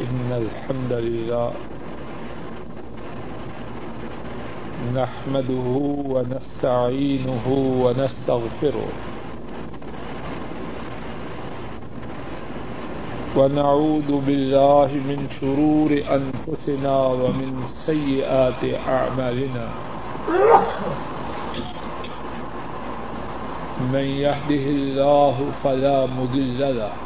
إن الحمد لله نحمده ونستعينه ونستغفره ونعوذ بالله من شرور أنفسنا ومن سيئات أعمالنا من يهده الله فلا مضل له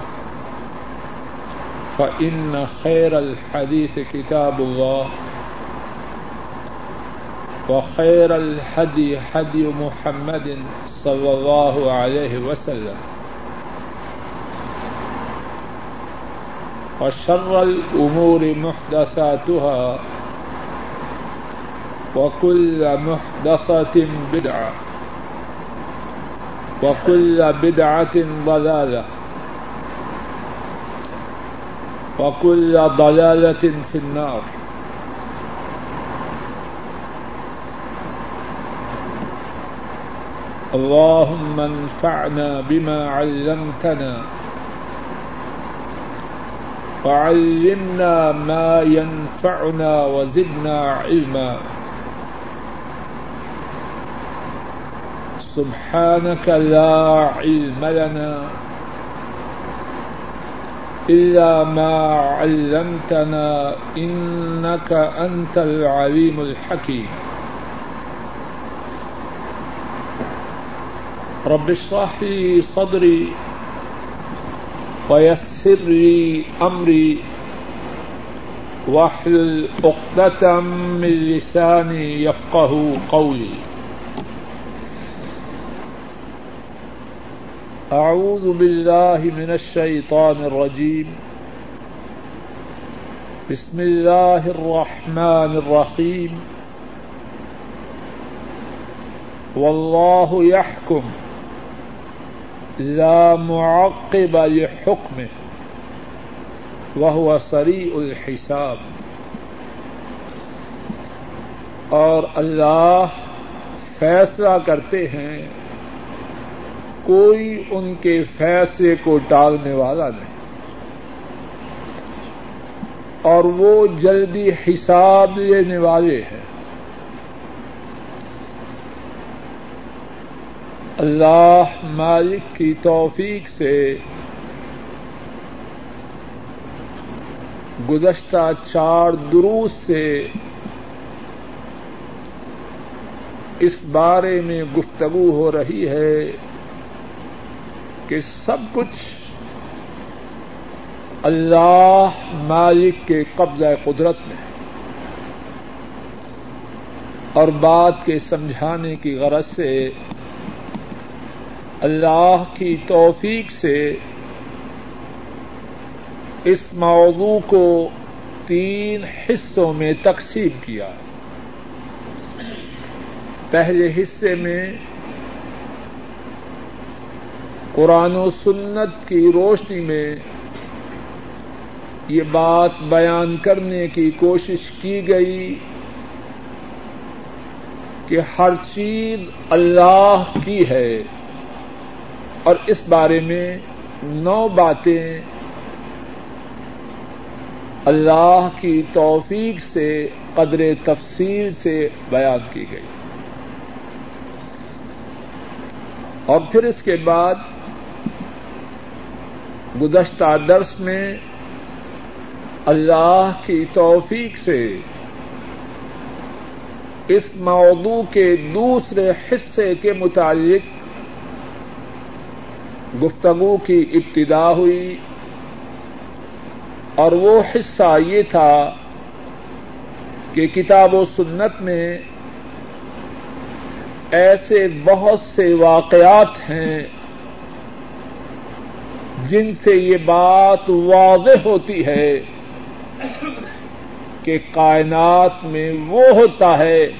فإن خير الحديث كتاب الله وخير الهدي هدي محمد صلى الله عليه وسلم وشر الأمور محدثاتها وكل محدثة بدعة وكل بدعة ضلالة وكل ضلالة في النار اللهم انفعنا بما علمتنا وعلمنا ما ينفعنا وزدنا علما سبحانك لا علم لنا إلا ما علمتنا إنك أنت العليم الحكيم رب اشرح لي صدري ويسر لي أمري واحلل عقدة من لساني يفقه قولي أعوذ بالله من الشيطان الرجيم. بسم الله الرحمن الرحيم. والله يحكم لا معقب لحكمه وهو سريع الحساب. اور اللہ فیصلہ کرتے ہیں کوئی ان کے فیصلے کو ٹالنے والا نہیں۔ اور وہ جلدی حساب لینے والے ہیں۔ اللہ مالک کی توفیق سے گزشتہ چار دروس سے اس بارے میں گفتگو ہو رہی ہے۔ کہ سب کچھ اللہ مالک کے قبضہ قدرت میں اور بات کے سمجھانے کی غرض سے اللہ کی توفیق سے اس موضوع کو تین حصوں میں تقسیم کیا۔ پہلے حصے میں قرآن و سنت کی روشنی میں یہ بات بیان کرنے کی کوشش کی گئی کہ ہر چیز اللہ کی ہے اور اس بارے میں نو باتیں اللہ کی توفیق سے، قدر تفصیل سے بیان کی گئی۔ اور پھر اس کے بعد گزشتہ درس میں اللہ کی توفیق سے اس موضوع کے دوسرے حصے کے متعلق گفتگو کی ابتدا ہوئی اور وہ حصہ یہ تھا کہ کتاب و سنت میں ایسے بہت سے واقعات ہیں جن سے یہ بات واضح ہوتی ہے کہ کائنات میں وہ ہوتا ہے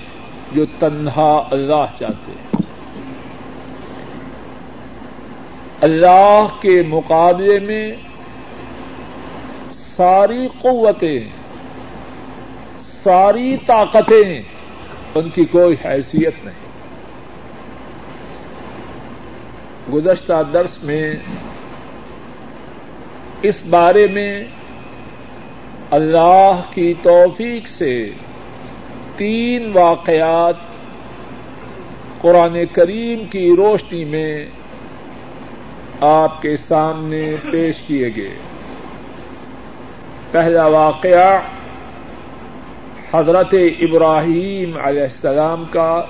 جو تنہا اللہ چاہتے ہیں۔ اللہ کے مقابلے میں ساری قوتیں، ساری طاقتیں، ان کی کوئی حیثیت نہیں۔ گزشتہ درس میں اس بارے میں اللہ کی توفیق سے تین واقعات قرآن کریم کی روشنی میں آپ کے سامنے پیش کیے گئے۔ پہلا واقعہ حضرت ابراہیم علیہ السلام کا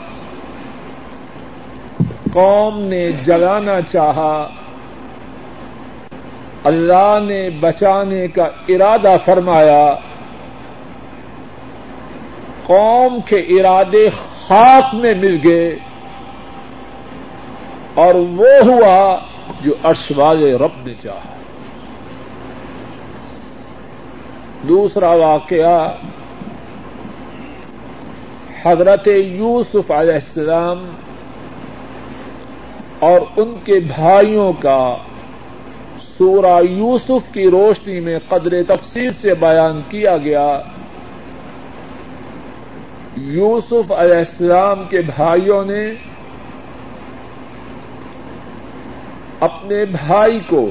قوم نے جلانا چاہا۔ اللہ نے بچانے کا ارادہ فرمایا، قوم کے ارادے خاک میں مل گئے اور وہ ہوا جو عرش رب نے چاہا۔ دوسرا واقعہ، حضرت یوسف علیہ السلام اور ان کے بھائیوں کا سورہ یوسف کی روشنی میں قدر تفصیل سے بیان کیا گیا۔ یوسف علیہ السلام کے بھائیوں نے اپنے بھائی کو،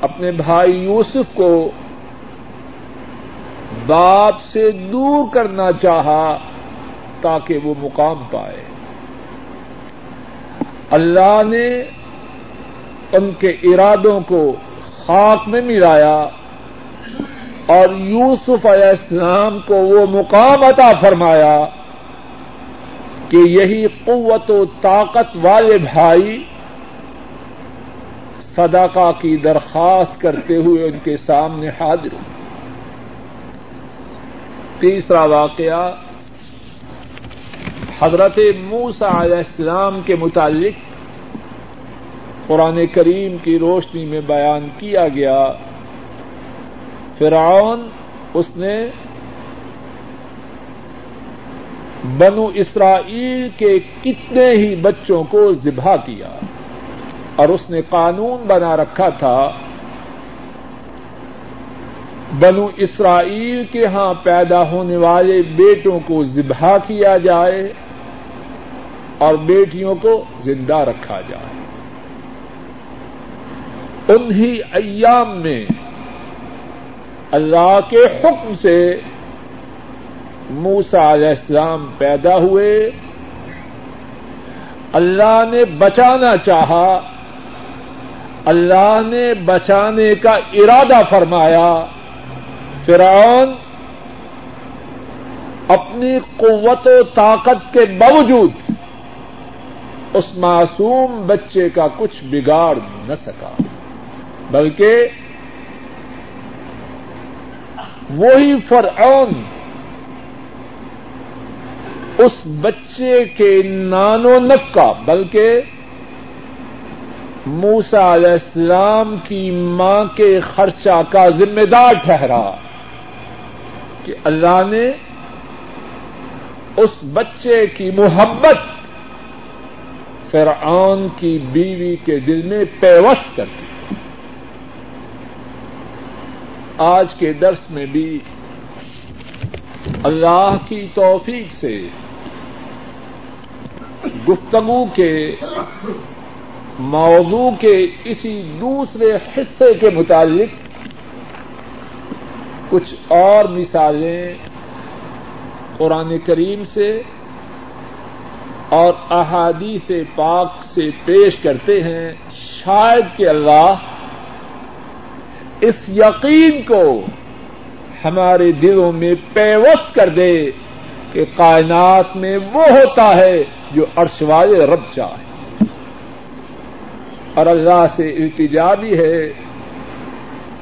اپنے بھائی یوسف کو باپ سے دور کرنا چاہا تاکہ وہ مقام پائے۔ اللہ نے ان کے ارادوں کو خاک میں ملایا اور یوسف علیہ السلام کو وہ مقام عطا فرمایا کہ یہی قوت و طاقت والے بھائی صدقہ کی درخواست کرتے ہوئے ان کے سامنے حاضر ہوئے تیسرا واقعہ، حضرت موسا علیہ السلام کے متعلق قرآن کریم کی روشنی میں بیان کیا گیا۔ فرعون، اس نے بنو اسرائیل کے کتنے ہی بچوں کو ذبح کیا اور اس نے قانون بنا رکھا تھا۔ بنو اسرائیل کے ہاں پیدا ہونے والے بیٹوں کو ذبح کیا جائے اور بیٹیوں کو زندہ رکھا جائے۔ انہی ایام میں اللہ کے حکم سے موسا علیہ السلام پیدا ہوئے۔ اللہ نے بچانا چاہا۔ اللہ نے بچانے کا ارادہ فرمایا۔ فرعون اپنی قوت و طاقت کے باوجود اس معصوم بچے کا کچھ بگاڑ نہ سکا۔ بلکہ وہی فرعون اس بچے کے نانو نکا بلکہ موسا علیہ السلام کی ماں کے خرچہ کا ذمہ دار ٹھہرا کہ اللہ نے اس بچے کی محبت فرعون کی بیوی کے دل میں پیوست کر دی۔ آج کے درس میں بھی اللہ کی توفیق سے گفتگو کے موضوع کے اسی دوسرے حصے کے متعلق کچھ اور مثالیں قرآن کریم سے اور احادیث پاک سے پیش کرتے ہیں، شاید کہ اللہ اس یقین کو ہمارے دلوں میں پیوست کر دے کہ کائنات میں وہ ہوتا ہے جو عرش والے رب چاہے۔ اور اللہ سے التجا بھی ہے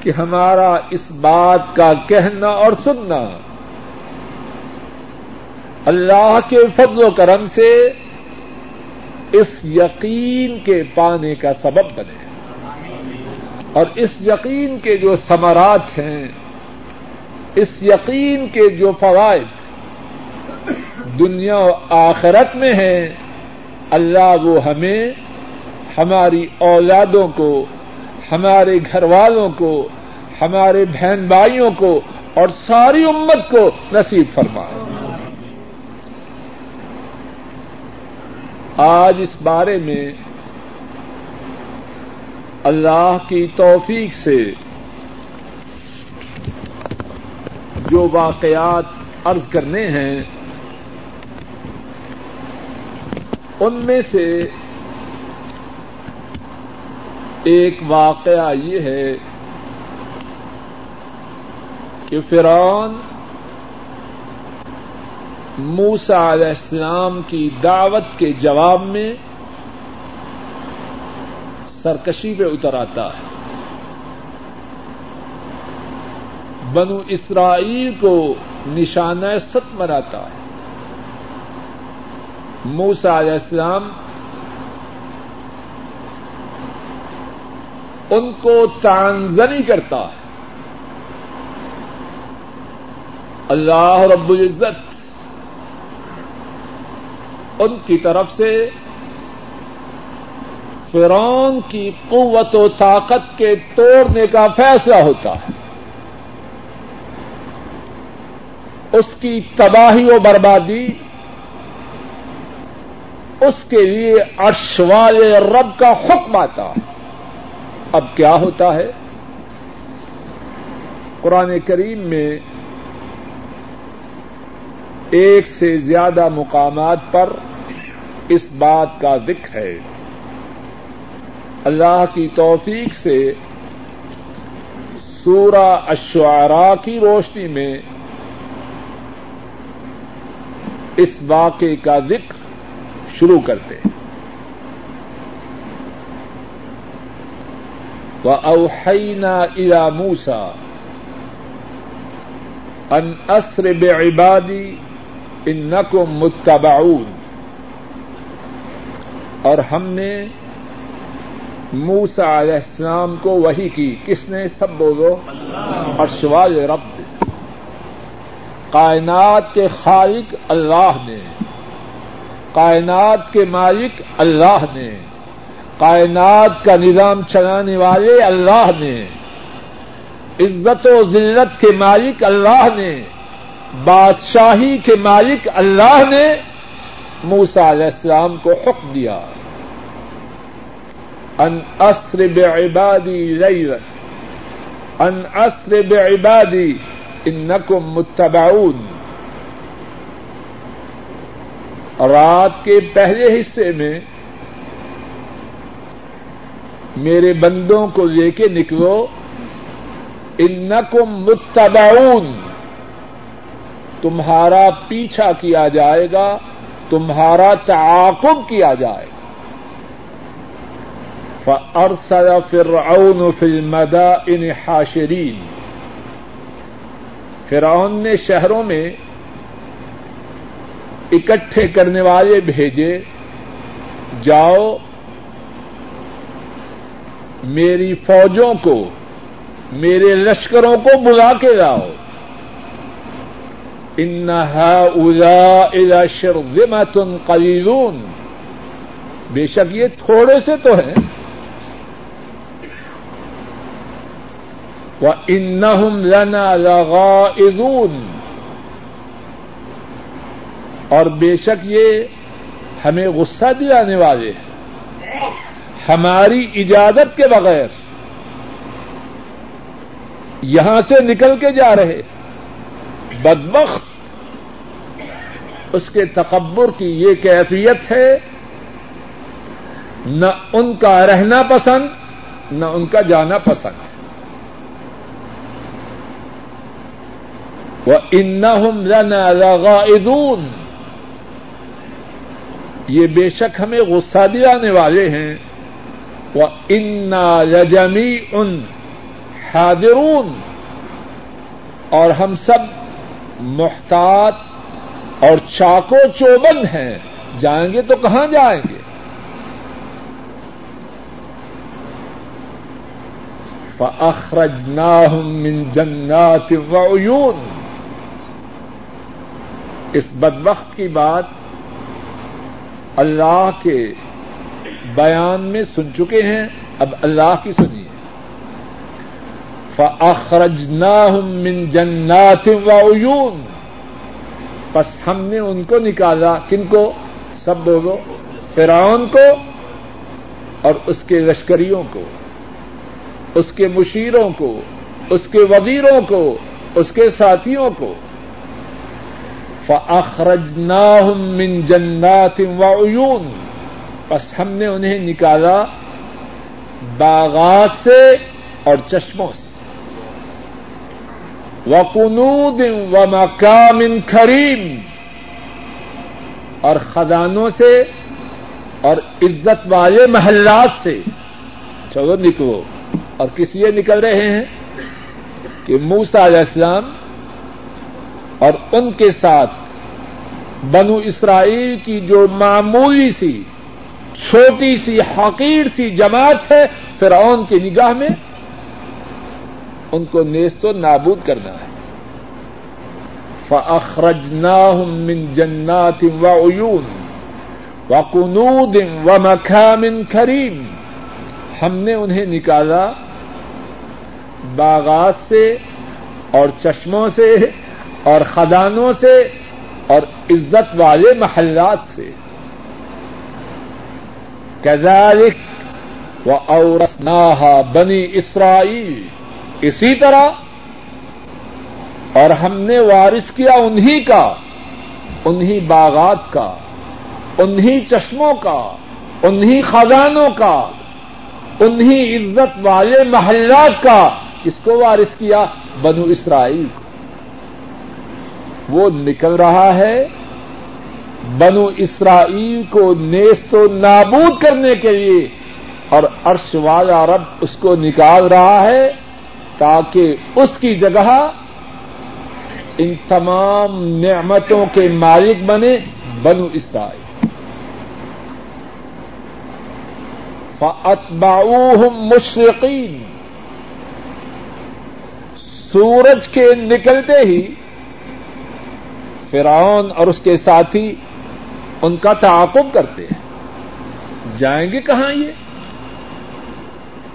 کہ ہمارا اس بات کا کہنا اور سننا اللہ کے فضل و کرم سے اس یقین کے پانے کا سبب بنے۔ اور اس یقین کے جو ثمرات ہیں، اس یقین کے جو فوائد دنیا و آخرت میں ہیں، اللہ وہ ہمیں، ہماری اولادوں کو، ہمارے گھر والوں کو، ہمارے بہن بھائیوں کو اور ساری امت کو نصیب فرمائے۔ آج اس بارے میں اللہ کی توفیق سے جو واقعات عرض کرنے ہیں، ان میں سے ایک واقعہ یہ ہے کہ فرعون موسا علیہ السلام کی دعوت کے جواب میں سرکشی پہ اتر آتا ہے۔ بنو اسرائیل کو نشانہ ست بناتا ہے۔ موسا علیہ السلام ان کو تانزنی کرتا ہے۔ اللہ رب العزت ان کی طرف سے فرون کی قوت و طاقت کے توڑنے کا فیصلہ ہوتا ہے۔ اس کی تباہی و بربادی، اس کے لیے ارشوال رب کا حکم آتا ہے۔ اب کیا ہوتا ہے؟ قرآن کریم میں ایک سے زیادہ مقامات پر اس بات کا ذکر ہے۔ اللہ کی توفیق سے سورہ اشعراء کی روشنی میں اس واقعے کا ذکر شروع کرتے ہیں۔ اوحینا الا موسا ان اسر بے عبادی ان اور ہم نے موسا علیہ السلام کو وہی کی۔ کس نے سب بولو؟ ارشوال رب۔ کائنات کے خالق اللہ نے۔ کائنات کے مالک اللہ نے۔ کائنات کا نظام چلانے والے اللہ نے۔ عزت و ذلت کے مالک اللہ نے۔ بادشاہی کے مالک اللہ نے۔ موسا علیہ السلام کو حکم دیا۔ ان اسر بعبادی لیلا ان اسر بعبادی انکم متبعون. رات کے پہلے حصے میں میرے بندوں کو لے کے نکلو. انکم متبعون. تمہارا پیچھا کیا جائے گا، تمہارا تعاقب کیا جائے گا فارسل فرعون فی المدائن حاشرین فرعون نے شہروں میں اکٹھے کرنے والے بھیجے، جاؤ میری فوجوں کو، میرے لشکروں کو بلا کے لاؤ۔ الا شرذمت قلیلون۔ بے شک یہ تھوڑے سے تو ہیں۔ وہ انہم لنا لغائذون اور بے شک یہ ہمیں غصہ دلانے والے ہیں۔ ہماری اجازت کے بغیر یہاں سے نکل کے جا رہے بدبخت، اس کے تکبر کی یہ کیفیت ہے، نہ ان کا رہنا پسند، نہ ان کا جانا پسند۔ وہ ان لغائدون یہ بے شک ہمیں غصہ دلانے والے ہیں۔ وہ انا لجمی ان حاضرون اور ہم سب محتاط اور چاکو چوبند ہیں۔ جائیں گے تو کہاں جائیں گے؟ فأخرجناهم من جنات وعيون اس بدبخت کی بات اللہ کے بیان میں سن چکے ہیں، اب اللہ کی سنیے فأخرجناهم من جنات وعيون۔ پس ہم نے ان کو نکالا، کن کو؟ سب لوگوں، فرعون کو اور اس کے لشکریوں کو، اس کے مشیروں کو، اس کے وزیروں کو، اس کے ساتھیوں کو۔ فأخرجناهم من جنات وعيون۔ پس ہم نے انہیں نکالا باغات سے اور چشموں سے۔ وقنود و مقام کریم اور خدانوں سے اور عزت والے محلات سے۔ چلو نکلو۔ اور کس لیے نکل رہے ہیں؟ کہ موسا علیہ السلام اور ان کے ساتھ بنو اسرائیل کی جو معمولی سی، چھوٹی سی، حقیر سی جماعت ہے، فرعون کی نگاہ میں ان کو نیست و نابود کرنا ہے۔ فأخرجناهم من جنات وعيون وقنود ومكام كريم۔ ہم نے انہیں نکالا باغات سے اور چشموں سے اور خدانوں سے اور عزت والے محلات سے۔ كذلك وأورثناها بني إسرائيل۔ اسی طرح اور ہم نے وارث کیا انہی کا، انہی باغات کا، انہی چشموں کا، انہی خزانوں کا، انہی عزت والے محلات کا کس کو وارث کیا بنو اسرائیل۔ کو وہ نکل رہا ہے بنو اسرائیل کو نیست و نابود کرنے کے لیے اور عرش والا رب اس کو نکال رہا ہے تاکہ اس کی جگہ ان تمام نعمتوں کے مالک بنے بنو اسرائیل۔ فَأَتْبَعُوهُمْ مشرقین سورج کے نکلتے ہی فرعون اور اس کے ساتھی ان کا تعاقب کرتے ہیں۔ جائیں گے کہاں یہ؟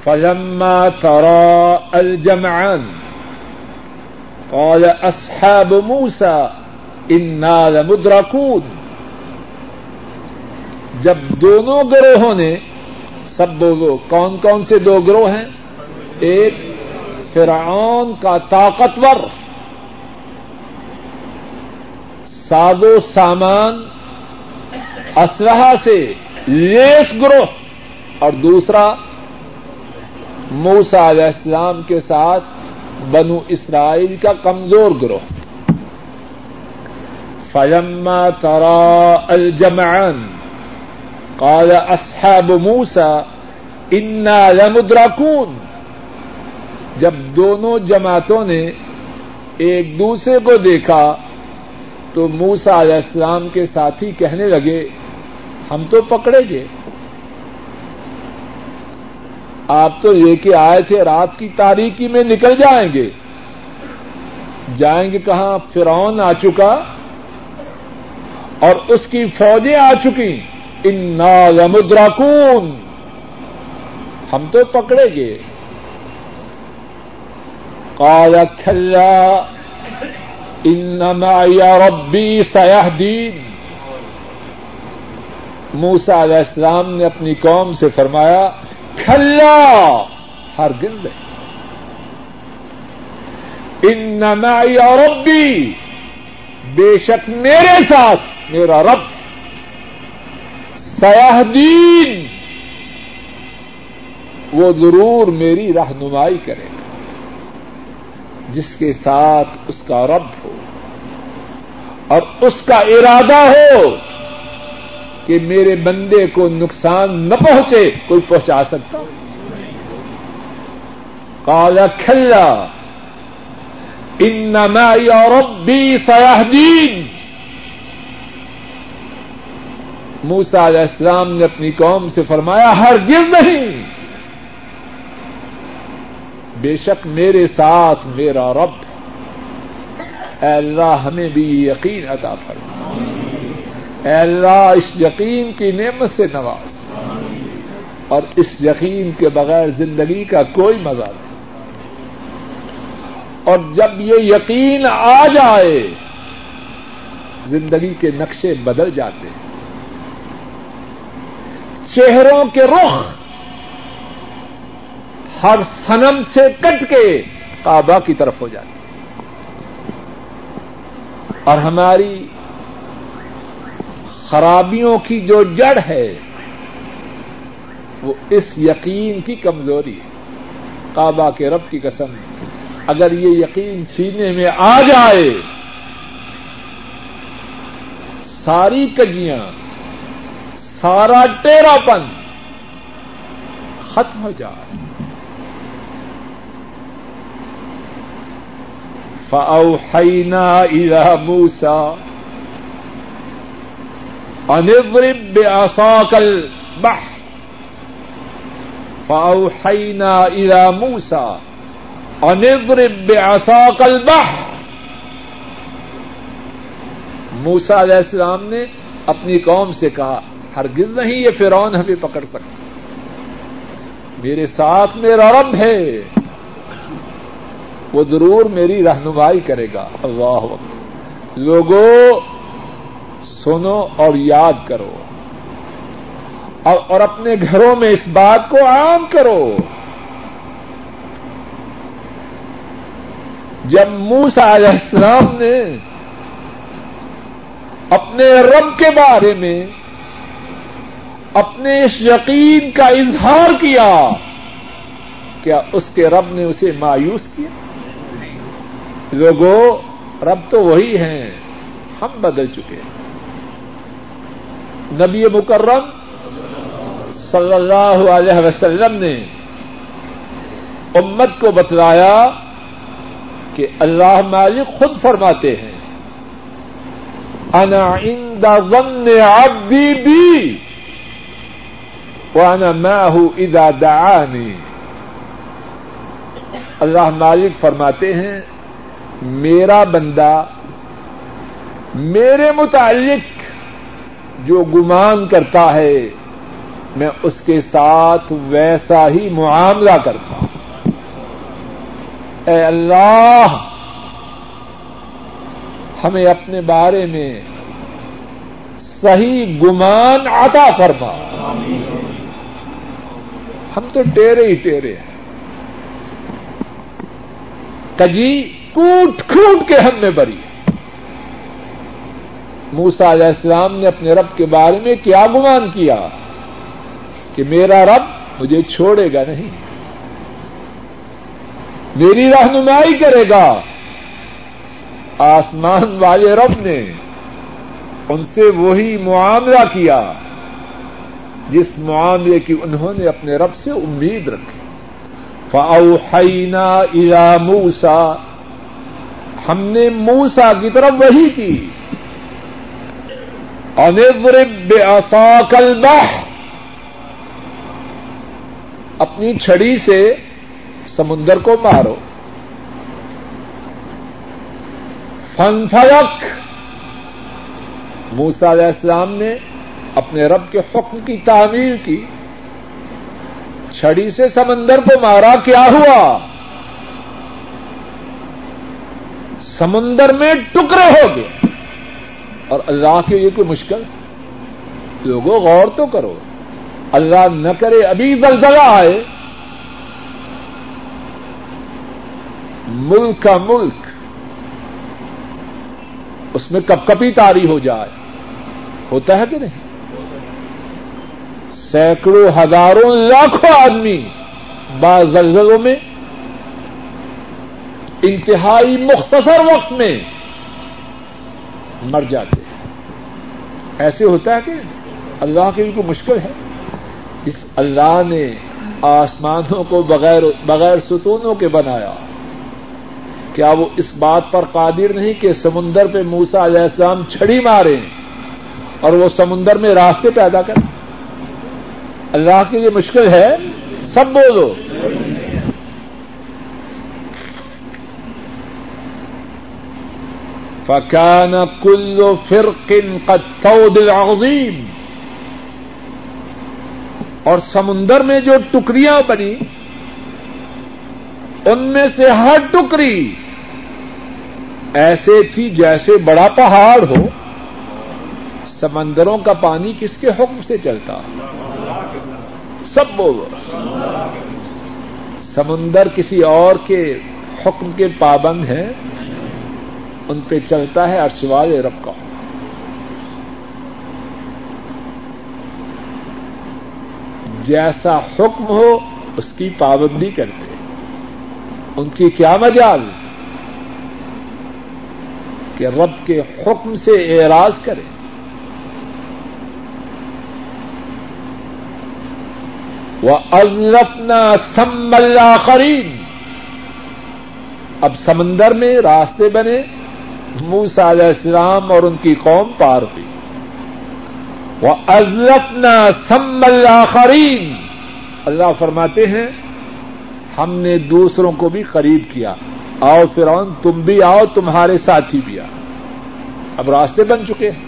فلما ترى الجمعان قال أصحاب موسى إنا لمدركون۔ جب دونوں گروہوں نے، سب بولو کون کون سے دو گروہ ہیں؟ ایک فرعون کا طاقتور۔ ساز و سامان اسلحہ سے لیس گروہ اور دوسرا موسا علیہ السلام کے ساتھ بنو اسرائیل کا کمزور گروہ۔ فلما ترا الجمعان قال اصحاب موسا انا لمدرکون جب دونوں جماعتوں نے ایک دوسرے کو دیکھا تو موسا علیہ السلام کے ساتھی کہنے لگے، ہم تو پکڑے گے آپ تو لے کے آئے تھے، رات کی تاریخی میں نکل جائیں گے۔ جائیں گے کہاں؟ فرعون آ چکا اور اس کی فوجیں آ چکی ان لمدراکون ہم تو پکڑے گے قال کھلا انما یا ربی سیاح دین موسا علیہ السلام نے اپنی قوم سے فرمایا، کھلا ہرگز نہیں۔ ان اور ربی بے شک میرے ساتھ میرا رب سیاح دین وہ ضرور میری رہنمائی کرے۔ گا جس کے ساتھ اس کا رب ہو اور اس کا ارادہ ہو کہ میرے بندے کو نقصان نہ پہنچے، کوئی پہنچا سکتا۔ کالا کھلا ان اور ربی سیاح دین موسا علیہ السلام نے اپنی قوم سے فرمایا ہر گر نہیں۔ بے شک میرے ساتھ میرا رب اے اللہ، ہمیں بھی یقین عطا فرما۔ اے اللہ، اس یقین کی نعمت سے نواز۔ اور اس یقین کے بغیر زندگی کا کوئی مزہ نہیں۔ اور جب یہ یقین آ جائے، زندگی کے نقشے بدل جاتے ہیں۔ چہروں کے رخ ہر سنم سے کٹ کے کعبہ کی طرف ہو جاتے اور ہماری خرابیوں کی جو جڑ ہے، وہ اس یقین کی کمزوری ہے۔ کعبہ کے رب کی قسم، اگر یہ یقین سینے میں آ جائے، ساری کجیاں، سارا ٹیرا پن ختم ہو جائے۔ فأوحينا إلى موسى أن اضرب بعصاك البحر فأوحينا إلى موسى أن اضرب بعصاك البحر موسا علیہ السلام نے اپنی قوم سے کہا، ہرگز نہیں یہ فرعون ہمیں پکڑ سکتا۔ میرے ساتھ میرا رب ہے۔ وہ ضرور میری رہنمائی کرے گا۔ اللہ لوگوں سنو اور یاد کرو۔ اور اپنے گھروں میں اس بات کو عام کرو۔ جب موسا علیہ السلام نے اپنے رب کے بارے میں اپنے اس یقین کا اظہار کیا کیا اس کے رب نے اسے مایوس کیا؟ لوگوں رب تو وہی ہیں۔ ہم بدل چکے ہیں۔ نبی مکرم صلی اللہ علیہ وسلم نے امت کو بتلایا کہ اللہ مالک خود فرماتے ہیں، انا عند ظن عبدی بی وانا معه اذا دعانی۔ اللہ مالک فرماتے ہیں میرا بندہ، میرے متعلق جو گمان کرتا ہے، میں اس کے ساتھ ویسا ہی معاملہ کرتا ہوں۔ اے اللہ، ہمیں اپنے بارے میں صحیح گمان عطا فرما۔ ہم تو ٹیرے ہی ٹیرے ہیں۔ کجی کوٹ کھوٹ کے ہم میں بری موسا علیہ السلام نے اپنے رب کے بارے میں کیا گمان کیا؟ کہ میرا رب مجھے چھوڑے گا نہیں۔ میری رہنمائی کرے گا۔ آسمان والے رب نے ان سے وہی معاملہ کیا، جس معاملے کی انہوں نے اپنے رب سے امید رکھی۔ فاؤحینا الا موسا ہم نے موسا کی طرف وہی کی۔ انضرب بعصاك البحر۔ اپنی چھڑی سے سمندر کو مارو۔ فنفلک موسا علیہ السلام نے اپنے رب کے حکم کی تعمیر کی۔ چھڑی سے سمندر کو مارا، کیا ہوا؟ سمندر میں ٹکڑے ہو گئے۔ اور اللہ کے لیے کوئی مشکل؟ لوگوں غور تو کرو۔ اللہ نہ کرے ابھی دلدلہ آئے۔ ملک کا ملک۔ اس میں کپ کپی تاری ہو جائے۔ ہوتا ہے کہ نہیں؟ سینکڑوں ہزاروں لاکھوں آدمی بعض زلزلوں میں انتہائی مختصر وقت میں مر جاتے ہیں۔ ایسے ہوتا ہے کہ اللہ کے لیے کوئی مشکل ہے۔ اس اللہ نے آسمانوں کو بغیر بغیر ستونوں کے بنایا۔ کیا وہ اس بات پر قادر نہیں کہ سمندر پہ موسا علیہ السلام چھڑی مارے اور وہ سمندر میں راستے پیدا کریں؟ اللہ کے لیے مشکل ہے؟ سب بولو۔ فکان کل فرقن قد عظیم اور سمندر میں جو ٹکریاں بنی، ان میں سے ہر ٹکری ایسے تھی جیسے بڑا پہاڑ ہو، سمندروں کا پانی کس کے حکم سے چلتا؟ سب بولو سمندر کسی اور کے حکم کے پابند ہیں ان پہ چلتا ہے ارشوال رب کا۔ جیسا حکم ہو، اس کی پابندی کرتے ان کی کیا مجال؟ کہ رب کے حکم سے اعراض کرے وہ ازرفنا سمبل آخرین اب سمندر میں راستے بنے۔ موسا علیہ السلام اور ان کی قوم پار ہوئی وہ ازرفنا سمبل آخرین اللہ فرماتے ہیں، ہم نے دوسروں کو بھی قریب کیا۔ آؤ فرعون، تم بھی آؤ، تمہارے ساتھی بھی آؤ۔ اب راستے بن چکے ہیں۔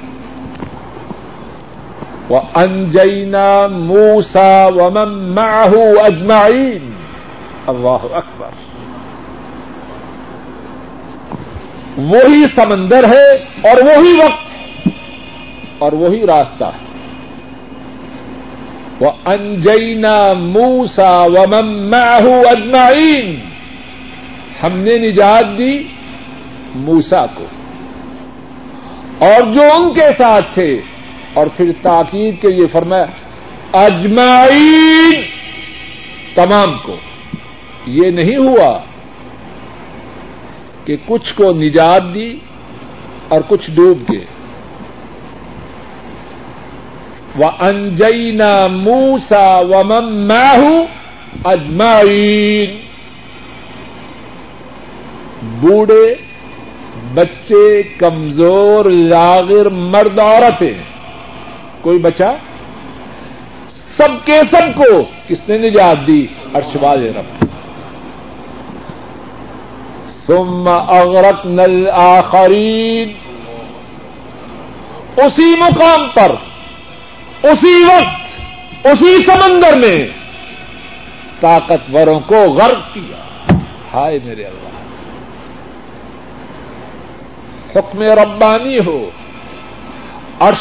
وہ انجینا موسا و ماہو اجمعین اللہ اکبر۔ وہی سمندر ہے اور وہی وقت اور وہی راستہ ہے۔ وہ انجینا موسا و ماہو اجمعین ہم نے نجات دی موسا کو۔ اور جو ان کے ساتھ تھے۔ اور پھر تاکید کے لیے فرمایا اجمعین تمام کو۔ یہ نہیں ہوا۔ کہ کچھ کو نجات دی اور کچھ ڈوب گئے۔ وہ انجینا موسا و ماہو اجمعین بوڑھے، بچے، کمزور، لاغر، مرد، عورتیں۔ کوئی بچا؟ سب کے سب کو کس نے نجات دی؟ ارشباد رب۔ ثم اغرق نل اسی مقام پر، اسی وقت، اسی سمندر میں طاقتوروں کو غرق کیا۔ ہائے میرے اللہ۔ حکم ربانی ہو اور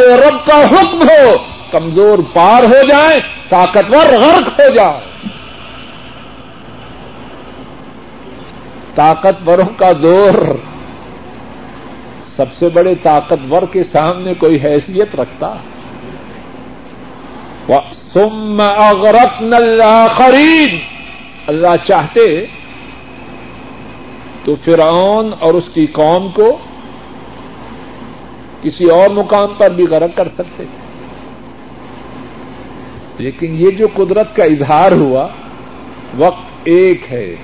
رب کا حکم ہو، کمزور پار ہو جائیں، طاقتور غرق ہو جائے طاقتوروں کا دور۔ سب سے بڑے طاقتور کے سامنے کوئی حیثیت رکھتا۔ سم اغرق نل خرید اللہ چاہتے تو فرعون اور اس کی قوم کو کسی اور مقام پر بھی غرق کر سکتے۔ لیکن یہ جو قدرت کا اظہار ہوا، وقت ایک ہے۔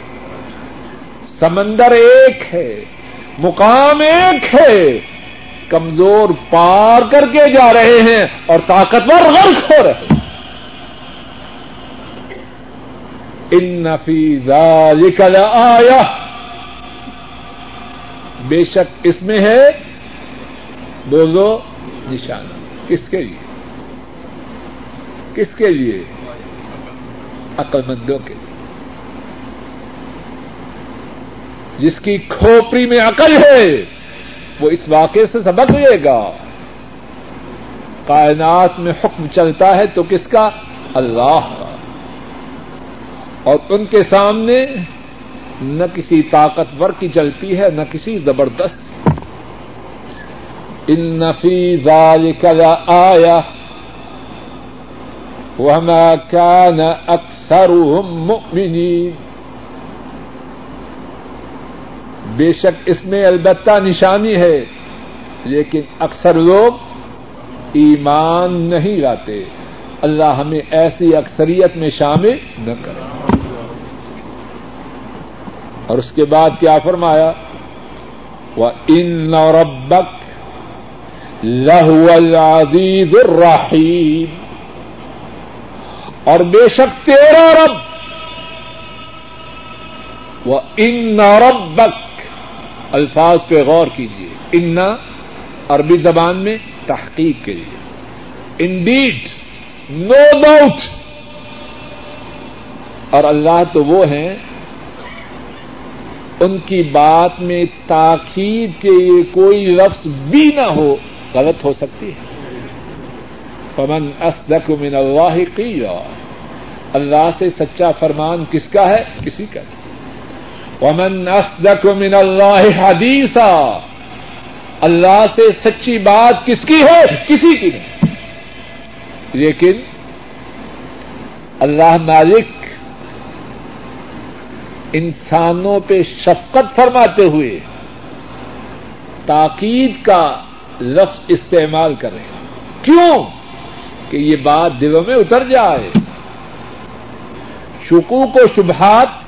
سمندر ایک ہے، مقام ایک ہے۔ کمزور پار کر کے جا رہے ہیں اور طاقتور غرق ہو رہے ہیں۔ ان نفیز لکھل آیا بے شک اس میں ہے بولو نشانہ۔ کس کے لیے؟ کس کے لیے؟ عقل مندوں کے لیے۔ جس کی کھوپڑی میں عقل ہے، وہ اس واقعے سے سبق لے گا۔ کائنات میں حکم چلتا ہے تو کس کا؟ اللہ کا۔ اور ان کے سامنے نہ کسی طاقتور کی چلتی ہے، نہ کسی زبردست۔ ان نفی ذالک آیا وما كان اکثرهم مؤمنین۔ بے شک اس میں البتہ نشانی ہے، لیکن اکثر لوگ ایمان نہیں لاتے۔ اللہ ہمیں ایسی اکثریت میں شامل نہ کرے۔ اور اس کے بعد کیا فرمایا؟ وہ ان ربک لہو العزیز الرحیم اور بے شک تیرا رب۔ وہ ان ربک الفاظ پہ غور کیجیے انا عربی زبان میں تحقیق کے لیے انڈیڈ نو ڈاؤٹ اور اللہ تو وہ ہیں، ان کی بات میں تاخیر کے کوئی لفظ بھی نہ ہو، غلط ہو سکتی ہے۔ پمن اسدق من اللہ قیلا اللہ سے سچا فرمان کس کا ہے؟ کسی کا۔ نہیں ومن اسدق من اللہ حدیثا۔ اللہ سے سچی بات کس کی ہے؟ کسی کی نہیں۔ لیکن اللہ مالک انسانوں پہ شفقت فرماتے ہوئے تاکید کا لفظ استعمال کر رہے ہیں کیوں؟ کہ یہ بات دلوں میں اتر جائے۔ شکوک و شبہات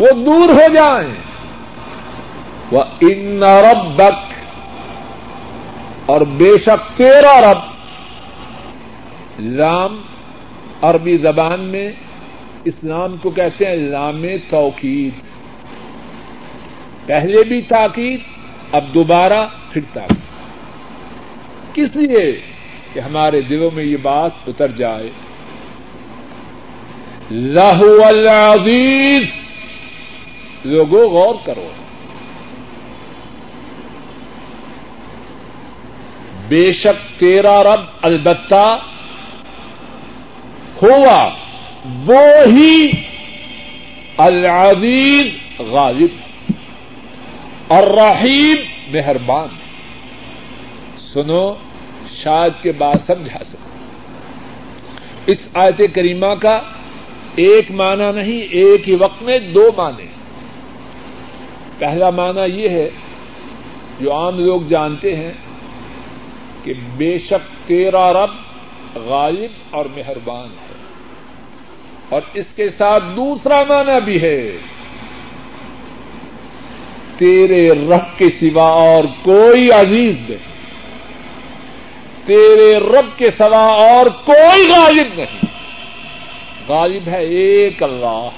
وہ دور ہو جائیں وہ ان ربک، اور بے شک تیرا رب، لام عربی زبان میں اسلام کو کہتے ہیں لام توقید پہلے بھی تاکید، اب دوبارہ پھر تاکید۔ کس لیے کہ ہمارے دلوں میں یہ بات اتر جائے؟ لاہو العزیز لوگوں غور کرو۔ بے شک تیرا رب البتہ ہوا، وہ ہی العزیز غالب اور رحیم مہربان۔ سنو، شاید کے بعد سمجھا سکو۔ اس آیت کریمہ کا ایک معنی نہیں، ایک ہی وقت میں دو معنی۔ پہلا معنی یہ ہے، جو عام لوگ جانتے ہیں کہ بے شک تیرا رب غالب اور مہربان ہے۔ اور اس کے ساتھ دوسرا معنی بھی ہے، تیرے رب کے سوا اور کوئی عزیز نہیں۔ تیرے رب کے سوا اور کوئی غالب نہیں۔ غالب ہے ایک اللہ۔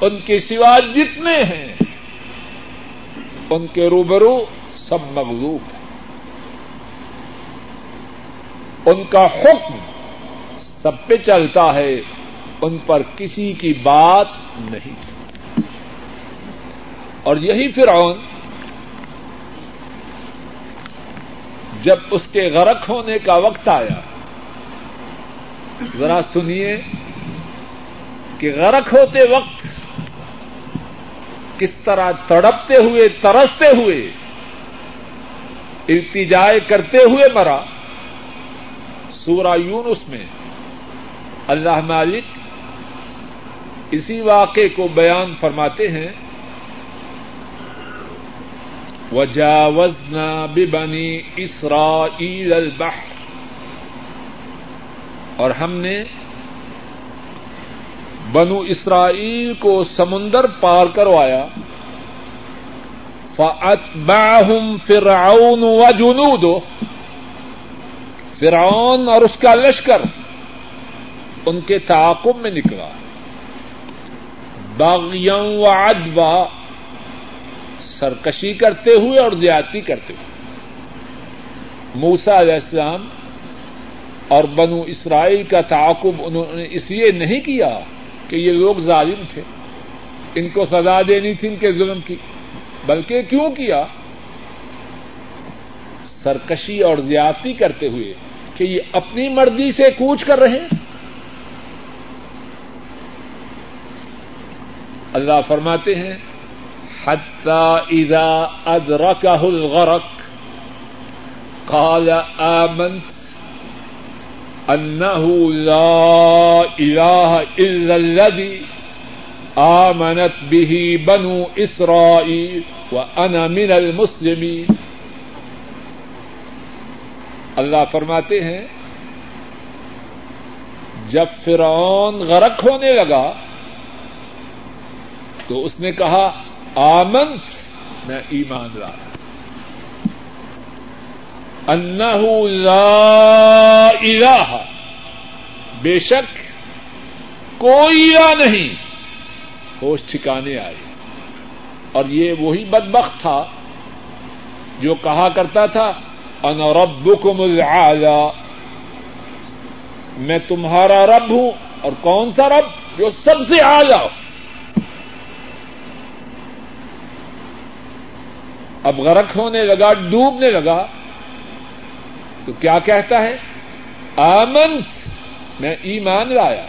ان کے سوا جتنے ہیں، ان کے روبرو سب مغلوب ہیں۔ ان کا حکم سب پہ چلتا ہے، ان پر کسی کی بات نہیں۔ اور یہی فرعون، جب اس کے غرق ہونے کا وقت آیا، ذرا سنیے کہ غرق ہوتے وقت کس طرح تڑپتے ہوئے، ترستے ہوئے، التجائے کرتے ہوئے مرا۔ سورہ یونس میں اللہ مالک اسی واقعے کو بیان فرماتے ہیں۔ وجاوزنا ببنی اسرائیل البحر۔ اور ہم نے بنو اسرائیل کو سمندر پار کروایا۔ فاتبعهم فرعون وجنوده۔ فرعون اور اس کا لشکر ان کے تعاقب میں نکلا۔ باغیوں و ادوا سرکشی کرتے ہوئے اور زیادتی کرتے ہوئے۔ موسا علیہ السلام اور بنو اسرائیل کا تعاقب انہوں نے اس لیے نہیں کیا کہ یہ لوگ ظالم تھے۔ ان کو سزا دینی تھی ان کے ظلم کی۔ بلکہ کیوں کیا؟ سرکشی اور زیادتی کرتے ہوئے کہ یہ اپنی مرضی سے کوچ کر رہے ہیں۔ اللہ فرماتے ہیں حتى إذا أدركه الغرق، قال آمنت أنه لا إله إلا الذي آمنت به بنو إسرائيل وأنا من المسلمين. اللہ فرماتے ہیں، جب فرعون غرق ہونے لگا تو اس نے کہا، آمنت، میں ایمان لا انہ لا الہ۔ بے شک کوئی الہ نہیں۔ ہوش ٹھکانے آئے۔ اور یہ وہی بدبخت تھا جو کہا کرتا تھا ان ربکم العالی۔ میں تمہارا رب ہوں۔ اور کون سا رب؟ جو سب سے آیا اب غرق ہونے لگا، ڈوبنے لگا۔ تو کیا کہتا ہے؟ آمنت، میں ایمان لایا۔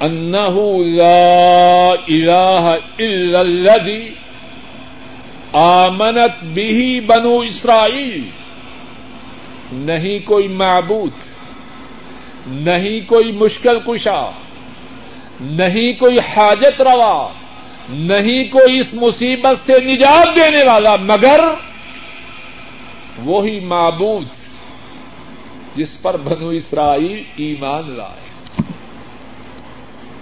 انہ لا الہ الا الذی آمنت بھی بنو اسرائیل۔ نہیں کوئی معبود، نہیں کوئی مشکل کشا، نہیں کوئی حاجت روا، نہیں کوئی اس مصیبت سے نجات دینے والا، مگر وہی معبود جس پر بنو اسرائیل ایمان لائے۔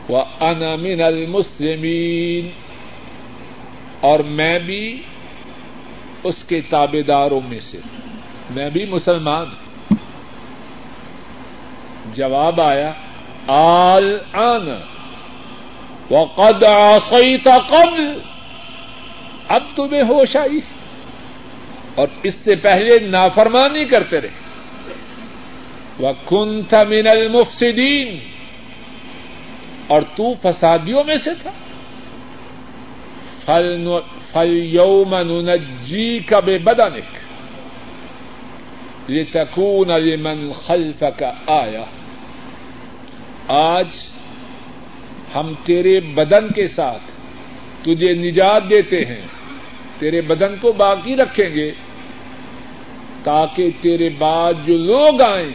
وہ انامن المسلمین اور میں بھی اس کے تابے داروں میں سے۔ میں بھی مسلمان ہوں۔ جواب آیا آل آن وقد عصيت قبل۔ اب تمہیں ہوش آئی۔ اور اس سے پہلے نافرمانی کرتے رہے۔ وكنت من المفسدين۔ اور تو فسادیوں میں سے تھا۔ فل یوم نجی کا بے بدنک یہ تکون لمن خلفك آیا آج ہم تیرے بدن کے ساتھ تجھے نجات دیتے ہیں۔ تیرے بدن کو باقی رکھیں گے۔ تاکہ تیرے بعد جو لوگ آئیں،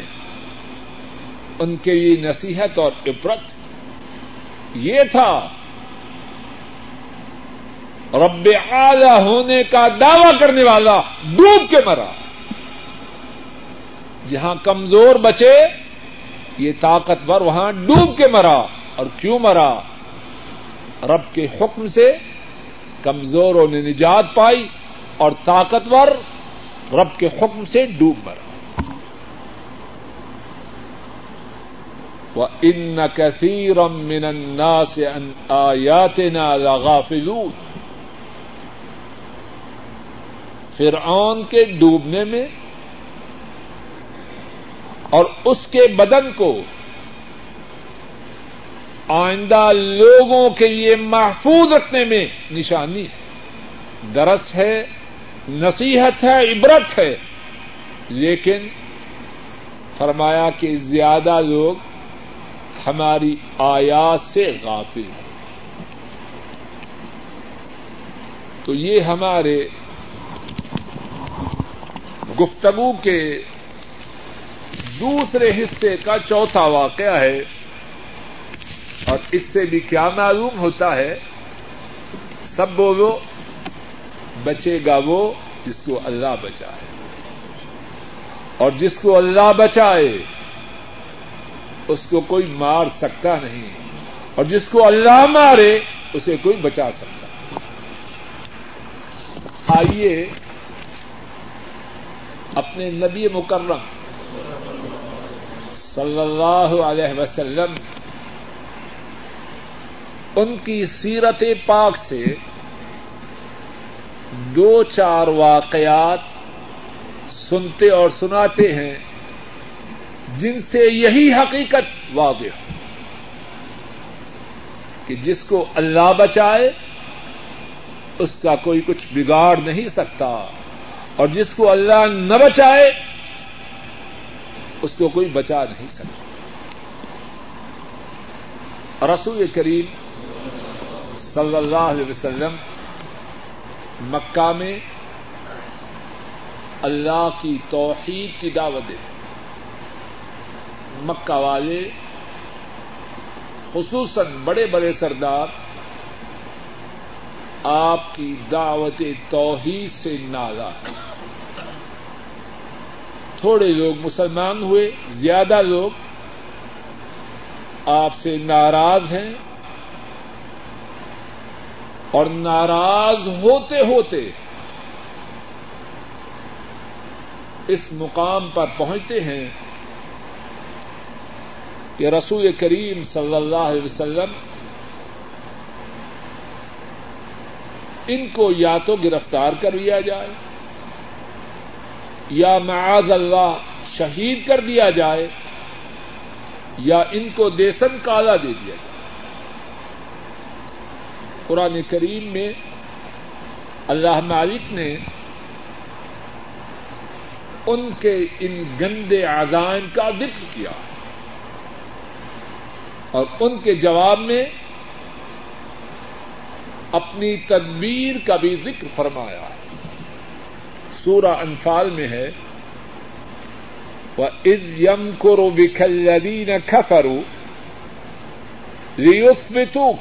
ان کے لیے نصیحت اور عبرت۔ یہ تھا۔ رب اعلی ہونے کا دعوی کرنے والا ڈوب کے مرا۔ جہاں کمزور بچے، یہ طاقتور وہاں ڈوب کے مرا اور کیوں مرا؟ رب کے حکم سے کمزوروں نے نجات پائی اور طاقتور رب کے حکم سے ڈوب مرا۔ وہ ان کثیر من الناس ان آیاتنا لغافلون۔ فرعون کے ڈوبنے میں اور اس کے بدن کو آئندہ لوگوں کے لیے محفوظ رکھنے میں نشانی ہے۔ درس ہے نصیحت ہے، عبرت ہے۔ لیکن فرمایا کہ زیادہ لوگ ہماری آیات سے غافل ہیں۔ تو یہ ہمارے گفتگو کے دوسرے حصے کا چوتھا واقعہ ہے۔ اور اس سے بھی کیا معلوم ہوتا ہے، سب بولو۔ بچے گا وہ جس کو اللہ بچائے۔ اور جس کو اللہ بچائے، اس کو کوئی مار سکتا نہیں۔ اور جس کو اللہ مارے، اسے کوئی بچا سکتا آئیے اپنے نبی مکرم صلی اللہ علیہ وسلم، ان کی سیرت پاک سے دو چار واقعات سنتے اور سناتے ہیں جن سے یہی حقیقت واضح ہو کہ جس کو اللہ بچائے اس کا کوئی کچھ بگاڑ نہیں سکتا اور جس کو اللہ نہ بچائے اس کو کوئی بچا نہیں سکتا رسول کریم صلی اللہ علیہ وسلم مکہ میں اللہ کی توحید کی دعوت دیتے مکہ والے خصوصاً بڑے بڑے سردار آپ کی دعوت توحید سے نالا ہے تھوڑے لوگ مسلمان ہوئے، زیادہ لوگ آپ سے ناراض ہیں۔ اور ناراض ہوتے ہوتے اس مقام پر پہنچتے ہیں کہ رسول کریم صلی اللہ علیہ وسلم ان کو یا تو گرفتار کر لیا جائے یا معاذ اللہ شہید کر دیا جائے یا ان کو دیسن کالا دے دیا جائے۔ قرآن کریم میں اللہ مالک نے ان کے ان گندے آزائم کا ذکر کیا اور ان کے جواب میں اپنی تدبیر کا بھی ذکر فرمایا سورہ انفال میں ہے وہ از یم کو بکھلدی نہ کفرو ریوسو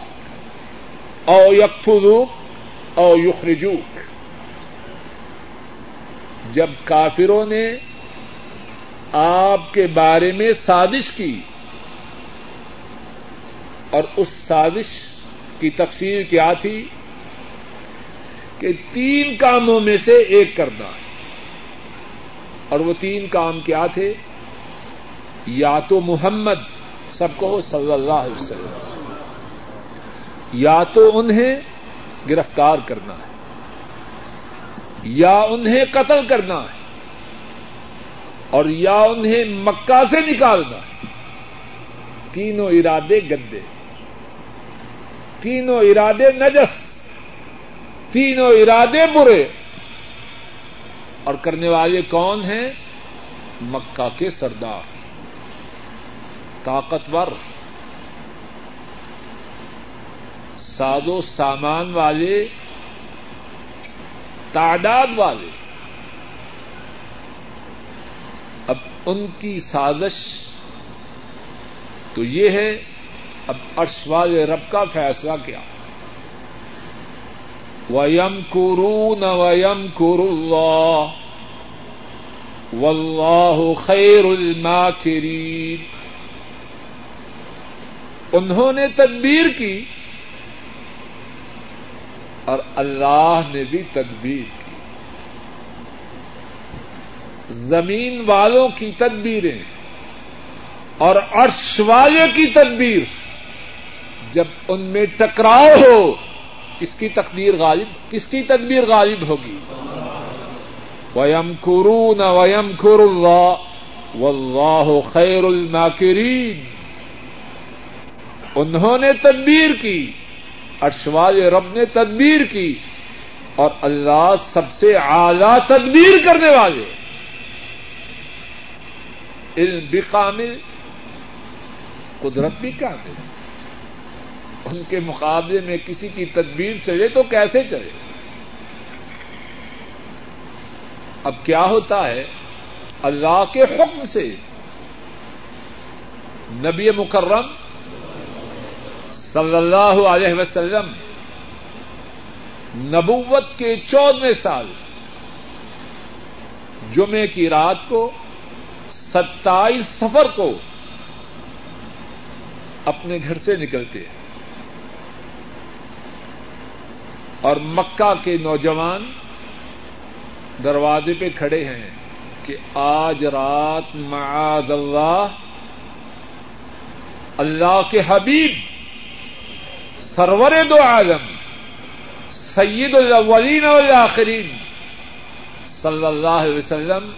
او یکفو او یخرجوک. جب کافروں نے آپ کے بارے میں سازش کی اور اس سازش کی تفصیل کیا تھی کہ تین کاموں میں سے ایک کرنا ہے۔ اور وہ تین کام کیا تھے؟ یا تو محمد، سب کو صلی اللہ علیہ وسلم۔ یا تو انہیں گرفتار کرنا ہے، یا انہیں قتل کرنا ہے، اور یا انہیں مکہ سے نکالنا ہے۔ تینوں ارادے گندے، تینوں ارادے نجس، تینوں ارادے برے۔ اور کرنے والے کون ہیں؟ مکہ کے سردار، طاقتور۔ ساز و سامان والے، تعداد والے۔ اب ان کی سازش تو یہ ہے، اب عرش والے رب کا فیصلہ کیا۔ ویم کرون ویم کور اللہ واللہ خیر الماکرین انہوں نے تدبیر کی۔ اور اللہ نے بھی تدبیر کی۔ زمین والوں کی تدبیریں اور عرش والے کی تدبیر۔ جب ان میں ٹکراؤ ہو کس کی تقدیر غالب کس کی تدبیر غالب ہوگی۔ ویم کرو نہ ویم کور اللہ و خیر الماکرین انہوں نے تدبیر کی۔ ارشوال رب نے تدبیر کی اور اللہ سب سے اعلی تدبیر کرنے والے۔ علم بھی کامل، قدرت بھی کامل۔ ان کے مقابلے میں کسی کی تدبیر چلے تو کیسے چلے؟ اب کیا ہوتا ہے؟ اللہ کے حکم سے۔ نبی مکرم صلی اللہ علیہ وسلم، نبوت کے چودہ سال جمعے کی رات کو ستائیس سفر کو اپنے گھر سے نکلتے ہیں۔ اور مکہ کے نوجوان دروازے پہ کھڑے ہیں کہ آج رات معاذ اللہ اللہ کے حبیب سرور دو عالم، سید الاولین والآخرین۔ صلی اللہ علیہ وسلم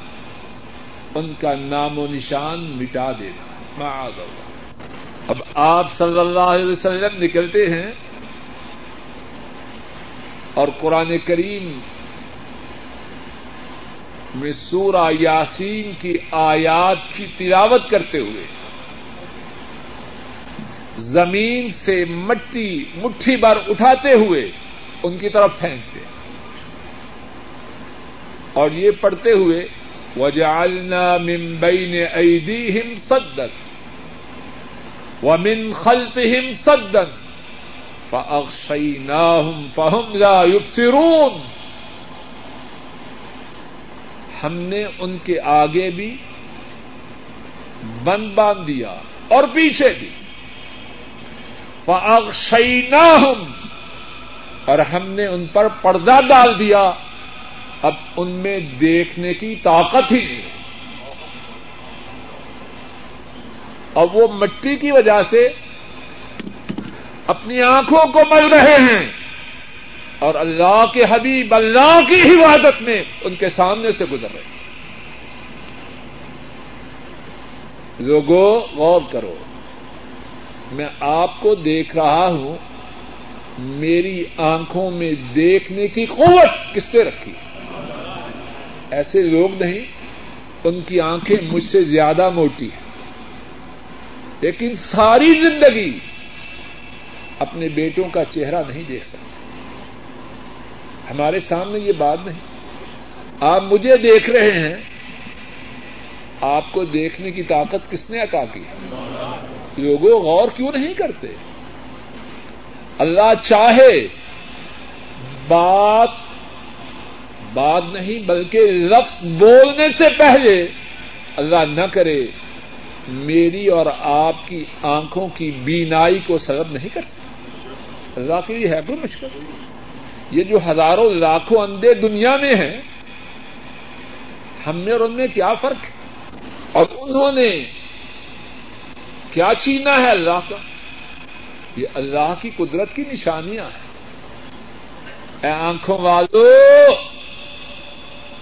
ان کا نام و نشان مٹا دینا معاذ اللہ اب آپ صلی اللہ علیہ وسلم نکلتے ہیں اور قرآن کریم میں سورہ یاسین کی آیات کی تلاوت کرتے ہوئے زمین سے مٹی، مٹھی بار اٹھاتے ہوئے ان کی طرف پھینکتے۔ اور یہ پڑھتے ہوئے، وجعلنا من بین ایدیہم صدن ومن خلفہم صدن فاغشیناہم فہم لا یبصرون ہم نے ان کے آگے بھی بند باندھ دیا اور پیچھے بھی۔ فاغشیناہم اور ہم نے ان پر پردہ ڈال دیا۔ اب ان میں دیکھنے کی طاقت ہی نہیں۔ اور وہ مٹی کی وجہ سے اپنی آنکھوں کو مل رہے ہیں۔ اور اللہ کے حبیب اللہ کی حفاظت میں ان کے سامنے سے گزر رہے ہیں۔ لوگوں، غور کرو۔ میں آپ کو دیکھ رہا ہوں، میری آنکھوں میں دیکھنے کی قوت کس نے رکھی؟ ایسے لوگ نہیں، ان کی آنکھیں مجھ سے زیادہ موٹی ہیں۔ لیکن ساری زندگی اپنے بیٹوں کا چہرہ نہیں دیکھ سکتے۔ ہمارے سامنے یہ بات نہیں۔ آپ مجھے دیکھ رہے ہیں، آپ کو دیکھنے کی طاقت کس نے عطا کی؟ ہے لوگوں غور کیوں نہیں کرتے؟ اللہ چاہے بات بات نہیں بلکہ لفظ بولنے سے پہلے اللہ نہ کرے، میری اور آپ کی آنکھوں کی بینائی کو سبب نہیں کر سکتا۔ اللہ کے لیے ہے کوئی مشکل؟ یہ جو ہزاروں لاکھوں اندے دنیا میں ہیں، ہم میں اور ان میں کیا فرق ہے؟ اور انہوں نے کیا چینا ہے اللہ کا؟ یہ اللہ کی قدرت کی نشانیاں ہیں۔ اے آنکھوں والو،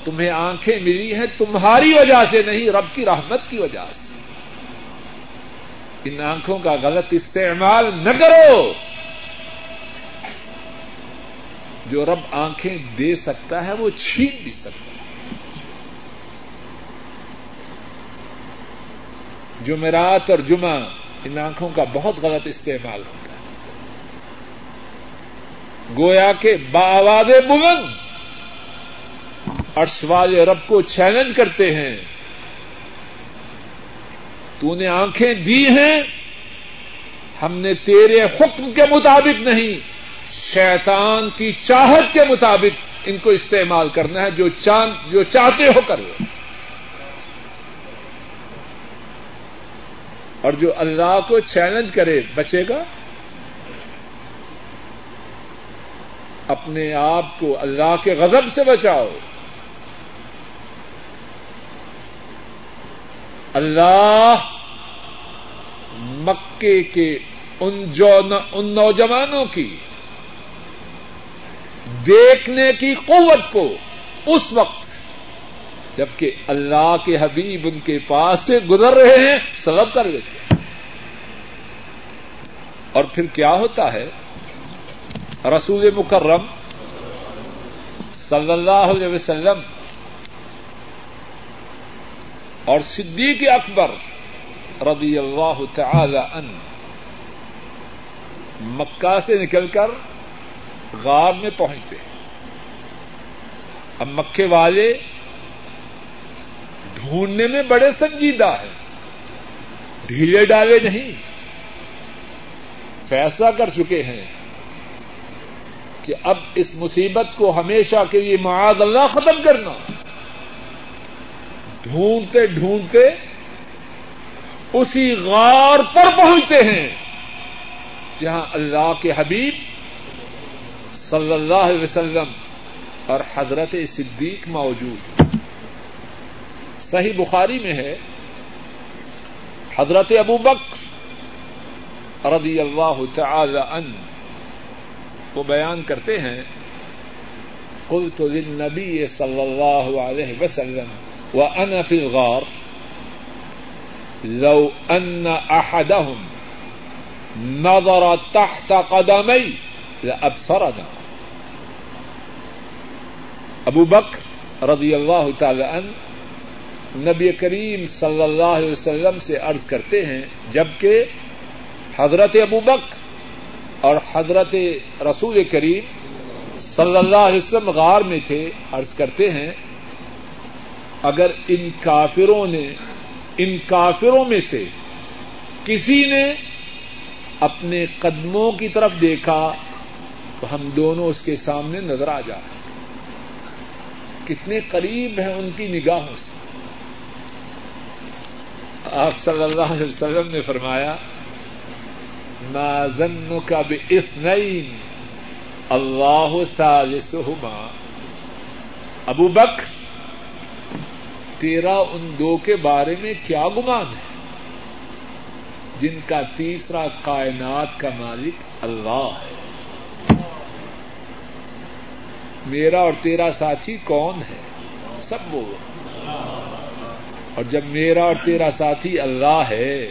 تمہیں آنکھیں ملی ہیں تمہاری وجہ سے نہیں، رب کی رحمت کی وجہ سے۔ ان آنکھوں کا غلط استعمال نہ کرو۔ جو رب آنکھیں دے سکتا ہے وہ چھین بھی سکتا ہے۔ جمعرات اور جمعہ ان آنکھوں کا بہت غلط استعمال ہوتا ہے۔ گویا کے باواز بلند عرش والے رب کو چیلنج کرتے ہیں۔ تو نے آنکھیں دی ہیں۔ ہم نے تیرے حکم کے مطابق نہیں، شیطان کی چاہت کے مطابق ان کو استعمال کرنا ہے، جو جو چاہتے ہو کر لو۔ اور جو اللہ کو چیلنج کرے بچے گا اپنے آپ کو اللہ کے غضب سے بچاؤ۔ اللہ مکے کے ان ان نوجوانوں کی دیکھنے کی قوت کو اس وقت جبکہ اللہ کے حبیب ان کے پاس سے گزر رہے ہیں، سبب کر لیتے ہیں۔ اور پھر کیا ہوتا ہے؟ رسول مکرم صلی اللہ علیہ وسلم اور صدیق اکبر رضی اللہ تعالی ان مکہ سے نکل کر غار میں پہنچتے اب مکے والے ڈھونڈنے میں بڑے سنجیدہ ہیں۔ ڈھیلے ڈالے نہیں۔ فیصلہ کر چکے ہیں کہ اب اس مصیبت کو ہمیشہ کے لیے معاذ اللہ ختم کرنا۔ ڈھونڈتے ڈھونڈتے اسی غار پر پہنچتے ہیں جہاں اللہ کے حبیب صلی اللہ علیہ وسلم اور حضرت صدیق موجود صحیح بخاری میں ہے، حضرت ابو بک رضی اللہ تعالی ان وہ بیان کرتے ہیں، قلت للنبی صلی اللہ علیہ وسلم وانا في الغار، لو ان احدهم نظر تحت قدمي لابصرنا ابو بکر رضی اللہ تعالی عنہ نبی کریم صلی اللہ علیہ وسلم سے عرض کرتے ہیں، جبکہ حضرت ابو بک اور حضرت رسول کریم صلی اللہ علیہ وسلم غار میں تھے، عرض کرتے ہیں، اگر ان کافروں نے، ان کافروں میں سے کسی نے اپنے قدموں کی طرف دیکھا، تو ہم دونوں اس کے سامنے نظر آ جائیں۔ کتنے قریب ہیں ان کی نگاہوں سے۔ آپ صلی اللہ علیہ وسلم نے فرمایا ظن کا بھی اللہ ثالثہما. ابو بک تیرا ان دو کے بارے میں کیا گمان ہے؟ جن کا تیسرا کائنات کا مالک اللہ ہے۔ میرا اور تیرا ساتھی کون ہے؟ سب بولو اور جب میرا اور تیرا ساتھی اللہ ہے،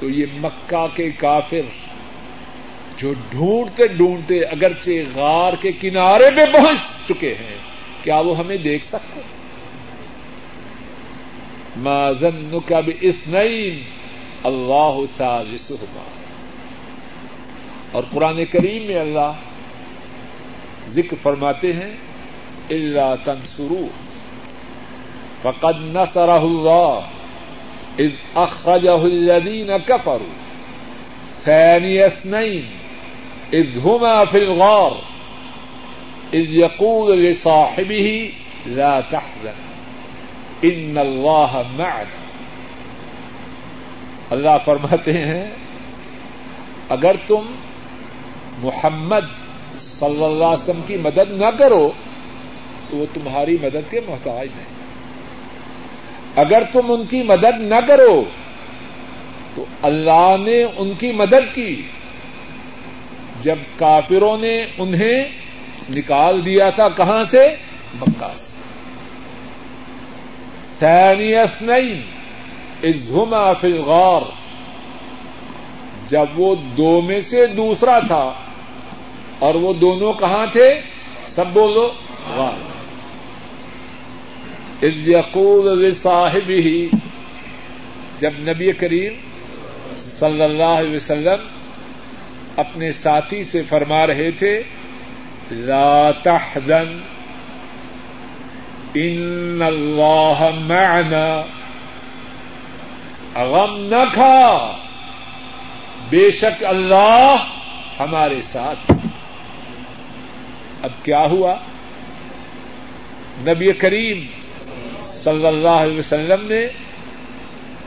تو یہ مکہ کے کافر جو ڈھونڈتے ڈھونڈتے اگرچہ غار کے کنارے پہ پہنچ چکے ہیں، کیا وہ ہمیں دیکھ سکتے؟ ماضن کا بھی اس نئی اللہ ثالثہما۔ اور قرآن کریم میں اللہ ذکر فرماتے ہیں اللہ تنسرو فقد نصرہ اللہ اذ اخرجہ الذین کفروا ثانی اثنین اذ ہما فی الغار اذ یقول لصاحبه لا تحزن ان اللہ معنا اللہ فرماتے ہیں، اگر تم محمد صلی اللہ علیہ وسلم کی مدد نہ کرو، تو وہ تمہاری مدد کے محتاج ہیں۔ اگر تم ان کی مدد نہ کرو، تو اللہ نے ان کی مدد کی۔ جب کافروں نے انہیں نکال دیا تھا، کہاں سے؟ مکہ سے۔ سینیس نہیں اس گھما فلغور جب وہ دو میں سے دوسرا تھا، اور وہ دونوں کہاں تھے؟ سب بولو، غار۔ یقول صاحب ہی جب نبی کریم صلی اللہ علیہ وسلم اپنے ساتھی سے فرما رہے تھے، لا تحزن، ان اللہ معنا، غم نہ کھا، بے شک اللہ ہمارے ساتھ اب کیا ہوا؟ نبی کریم صلی اللہ علیہ وسلم نے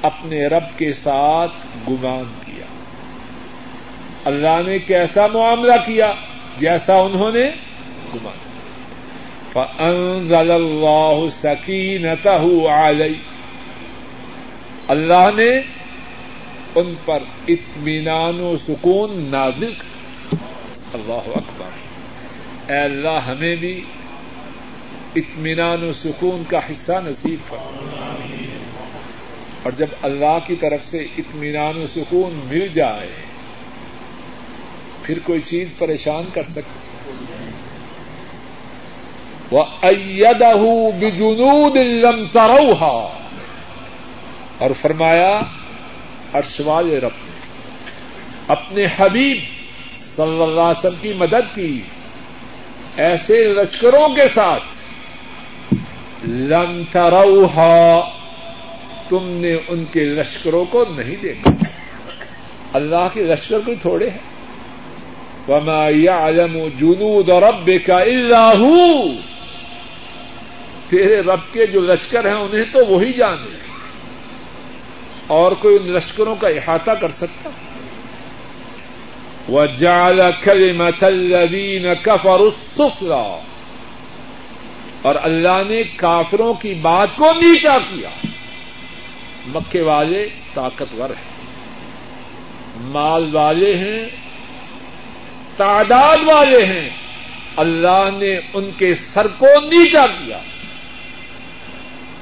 اپنے رب کے ساتھ گمان کیا۔ اللہ نے کیسا معاملہ کیا جیسا انہوں نے گمان فأنزل اللہ سکینتہ علی اللہ نے ان پر اطمینان و سکون نازل اللہ اکبر۔ اے اللہ، ہمیں بھی اطمینان و سکون کا حصہ نصیب کر۔ اور جب اللہ کی طرف سے اطمینان و سکون مل جائے، پھر کوئی چیز پریشان کر سکتی وہ ایدہ بجنود لم تروہا اور فرمایا ارشوال رب نے اپنے حبیب صلی اللہ علیہ وسلم کی مدد کی، ایسے لشکروں کے ساتھ لم تروہا، تم نے ان کے لشکروں کو نہیں دیکھا۔ اللہ کے لشکر کوئی تھوڑے ہیں۔ وما يعلم جنود ربك الا هو۔ تیرے رب کے جو لشکر ہیں انہیں تو وہی جانے اور کوئی ان لشکروں کا احاطہ کر سکتا؟ وہ جال الذين كفروا السفلى۔ اور اللہ نے کافروں کی بات کو نیچا کیا۔ مکے والے طاقتور ہیں۔ مال والے ہیں۔ تعداد والے ہیں۔ اللہ نے ان کے سر کو نیچا کیا۔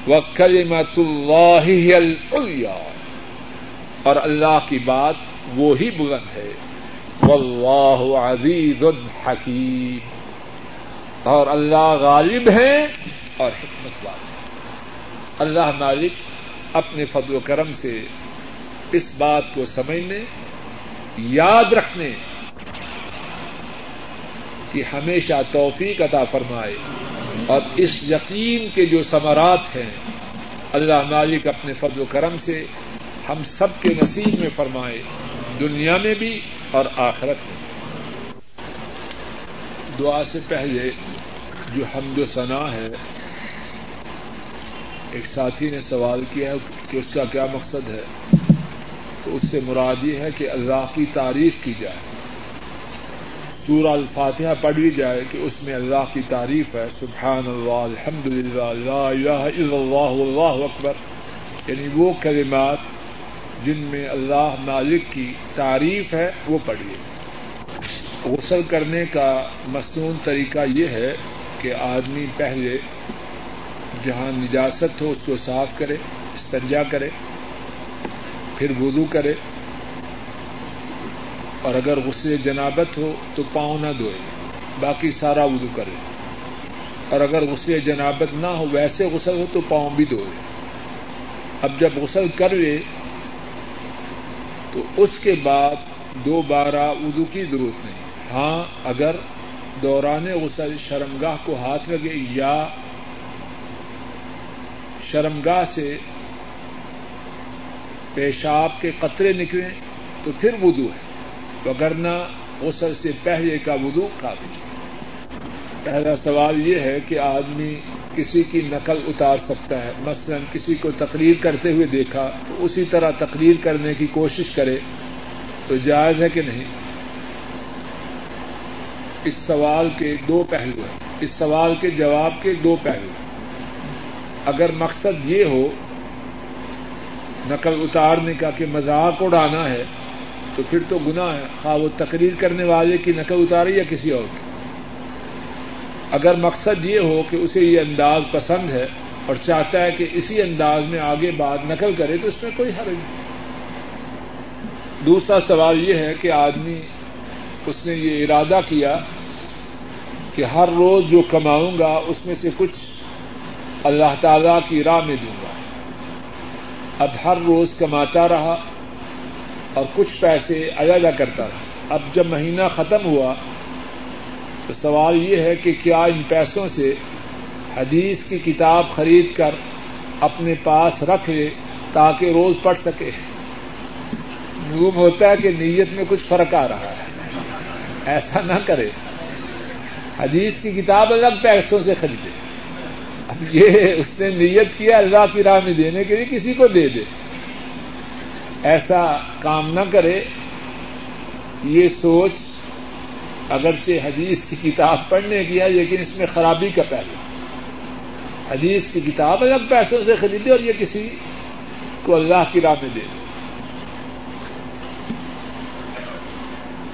وہ کلمت اللہ اور اللہ کی بات وہی بلند ہے۔ واللہ عزیز حکیم اور اللہ غالب ہے اور حکمت والے اللہ مالک اپنے فضل و کرم سے اس بات کو سمجھنے، یاد رکھنے کی ہمیشہ توفیق عطا فرمائے۔ اور اس یقین کے جو ثمرات ہیں، اللہ مالک اپنے فضل و کرم سے ہم سب کے نصیب میں فرمائے، دنیا میں بھی اور آخرت میں دعا سے پہلے جو حمد و ثنا ہے، ایک ساتھی نے سوال کیا کہ اس کا کیا مقصد ہے؟ تو اس سے مراد یہ ہے کہ اللہ کی تعریف کی جائے۔ سورہ الفاتحہ پڑھی جائے کہ اس میں اللہ کی تعریف ہے سبحان اللہ الحمد للہ اللہ اللہ اللہ اکبر۔ یعنی وہ کلمات جن میں اللہ مالک کی تعریف ہے، وہ پڑھیے غسل کرنے کا مصنون طریقہ یہ ہے کہ آدمی پہلے جہاں نجاست ہو اس کو صاف کرے، استنجا کرے، پھر وضو کرے، اور اگر غصے جنابت ہو تو پاؤں نہ دھوئے، باقی سارا وضو کرے۔ اور اگر غسل جنابت نہ ہو، ویسے غسل ہو تو پاؤں بھی دھوئے۔ اب جب غسل کر لے تو اس کے بعد دوبارہ وضو کی ضرورت نہیں۔ ہاں اگر دوران غسل شرمگاہ کو ہاتھ لگے یا شرمگاہ سے پیشاب کے قطرے نکلیں، تو پھر وضو ہے۔ وگرنہ غسل سے پہلے کا وضو کافی پہلا سوال یہ ہے کہ آدمی کسی کی نقل اتار سکتا ہے۔ مثلا کسی کو تقریر کرتے ہوئے دیکھا، تو اسی طرح تقریر کرنے کی کوشش کرے، تو جائز ہے کہ نہیں؟ اس سوال کے دو پہلو ہیں۔ اس سوال کے جواب کے دو پہلو ہیں۔ اگر مقصد یہ ہو، نقل اتارنے کا کہ مذاق اڑانا ہے، تو پھر تو گناہ ہے۔ خواہ وہ تقریر کرنے والے کی نقل اتاری یا کسی اور کی۔ اگر مقصد یہ ہو کہ اسے یہ انداز پسند ہے اور چاہتا ہے کہ اسی انداز میں آگے بات نقل کرے، تو اس میں کوئی حرج نہیں۔ دوسرا سوال یہ ہے کہ آدمی، اس نے یہ ارادہ کیا کہ ہر روز جو کماؤں گا، اس میں سے کچھ اللہ تعالی کی راہ میں دوں گا۔ اب ہر روز کماتا رہا اور کچھ پیسے علیحدہ کرتا رہا۔ اب جب مہینہ ختم ہوا، تو سوال یہ ہے کہ کیا ان پیسوں سے حدیث کی کتاب خرید کر اپنے پاس رکھ لے تاکہ روز پڑھ سکے؟ معلوم ہوتا ہے کہ نیت میں کچھ فرق آ رہا ہے۔ ایسا نہ کرے۔ حدیث کی کتاب الگ پیسوں سے خریدے۔ اب یہ اس نے نیت کیا اللہ کی راہ میں دینے کے لیے کسی کو دے دے۔ ایسا کام نہ کرے۔ یہ سوچ اگرچہ حدیث کی کتاب پڑھنے کی ہے، لیکن اس میں خرابی کا پہلو۔ حدیث کی کتاب الگ پیسوں سے خریدے اور یہ کسی کو اللہ کی راہ میں دے دے۔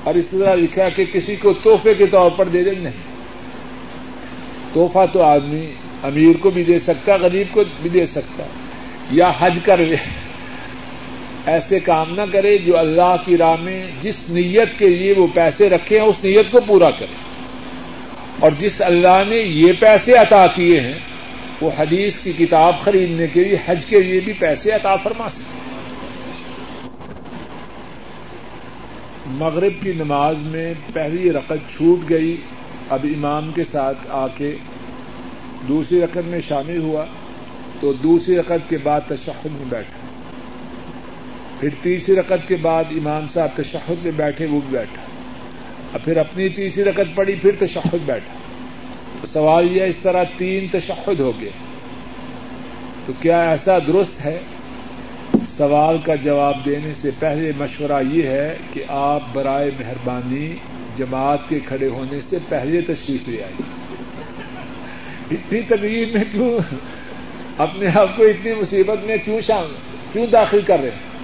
اور اس طرح لکھا کہ کسی کو تحفے کے طور پر دے دیں نہیں۔ تحفہ تو آدمی امیر کو بھی دے سکتا غریب کو بھی دے سکتا یا حج کر لے۔ ایسے کام نہ کرے جو اللہ کی راہ میں جس نیت کے لیے وہ پیسے رکھے ہیں، اس نیت کو پورا کرے۔ اور جس اللہ نے یہ پیسے عطا کیے ہیں، وہ حدیث کی کتاب خریدنے کے لیے، حج کے لیے بھی پیسے عطا فرما سکتے مغرب کی نماز میں پہلی رقط چھوٹ گئی۔ اب امام کے ساتھ آ کے دوسری رقط میں شامل ہوا تو دوسری رقط کے بعد تشہد میں بیٹھا۔ پھر تیسری رقط کے بعد امام صاحب تشہد میں بیٹھے، وہ بھی بیٹھا۔ اور پھر اپنی تیسری رقط پڑی پھر تشہد بیٹھا۔ تو سوال یہ اس طرح تین تشہد ہو گئے۔ تو کیا ایسا درست ہے؟ سوال کا جواب دینے سے پہلے مشورہ یہ ہے کہ آپ برائے مہربانی جماعت کے کھڑے ہونے سے پہلے تشریف لے آئیے اتنی تقریب میں کیوں؟ اپنے آپ کو اتنی مصیبت میں کیوں شامل؟ کیوں داخل کر رہے ہیں؟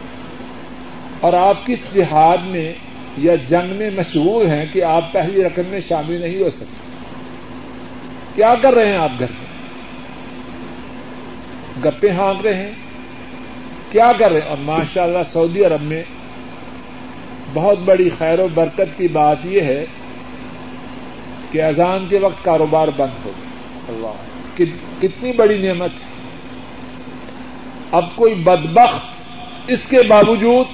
اور آپ کس جہاد میں یا جنگ میں مشہور ہیں کہ آپ پہلی رقم میں شامل نہیں ہو سکتے؟ کیا کر رہے ہیں آپ گھر میں؟ گپے ہانک رہے ہیں؟ کیا کر رہے ہیں؟ اور ماشاء اللہ سعودی عرب میں بہت بڑی خیر و برکت کی بات یہ ہے کہ اذان کے وقت کاروبار بند ہو گیا۔ اللہ۔ کتنی بڑی نعمت ہے۔ اب کوئی بدبخت اس کے باوجود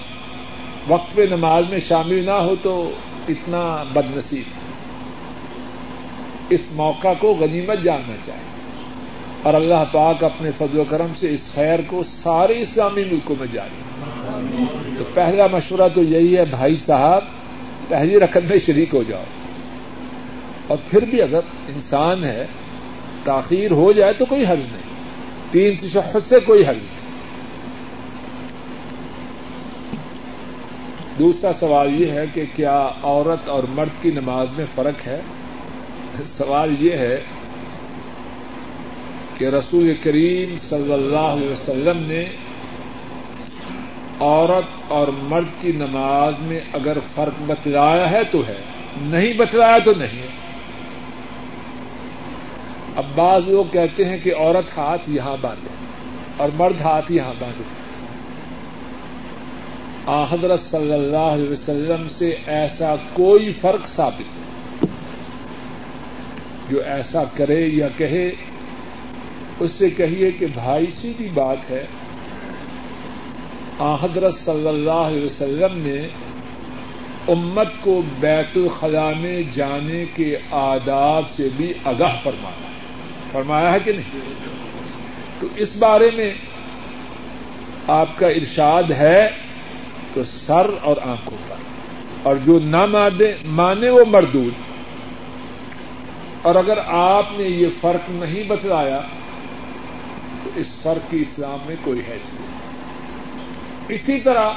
وقت نماز میں شامل نہ ہو تو اتنا بد نصیب اس موقع کو غنیمت جاننا چاہیے۔ اور اللہ پاک اپنے فضل و کرم سے اس خیر کو سارے اسلامی ملکوں میں جاری تو پہلا مشورہ تو یہی ہے، بھائی صاحب، پہلی رقم میں شریک ہو جاؤ۔ اور پھر بھی اگر انسان ہے، تاخیر ہو جائے تو کوئی حرض نہیں۔ تین تشہد سے کوئی حرض نہیں۔ دوسرا سوال یہ ہے کہ کیا عورت اور مرد کی نماز میں فرق ہے؟ سوال یہ ہے کہ رسول کریم صلی اللہ علیہ وسلم نے عورت اور مرد کی نماز میں اگر فرق بتلایا ہے تو ہے، نہیں بتلایا تو نہیں اب بعض لوگ کہتے ہیں کہ عورت ہاتھ یہاں باندھے اور مرد ہاتھ یہاں باندھے۔ حضرت صلی اللہ علیہ وسلم سے ایسا کوئی فرق ثابت نہیں۔ جو ایسا کرے یا کہے اس سے کہیے کہ بھائی سیدھی بات ہے حضرت صلی اللہ علیہ وسلم نے امت کو بیت الخلاء میں جانے کے آداب سے بھی آگاہ فرمایا۔ فرمایا ہے کہ نہیں؟ تو اس بارے میں آپ کا ارشاد ہے تو سر اور آنکھوں پر۔ اور جو نہ مانے وہ مردود۔ اور اگر آپ نے یہ فرق نہیں بتلایا اس فرق کی اسلام میں کوئی حیثیت اسی طرح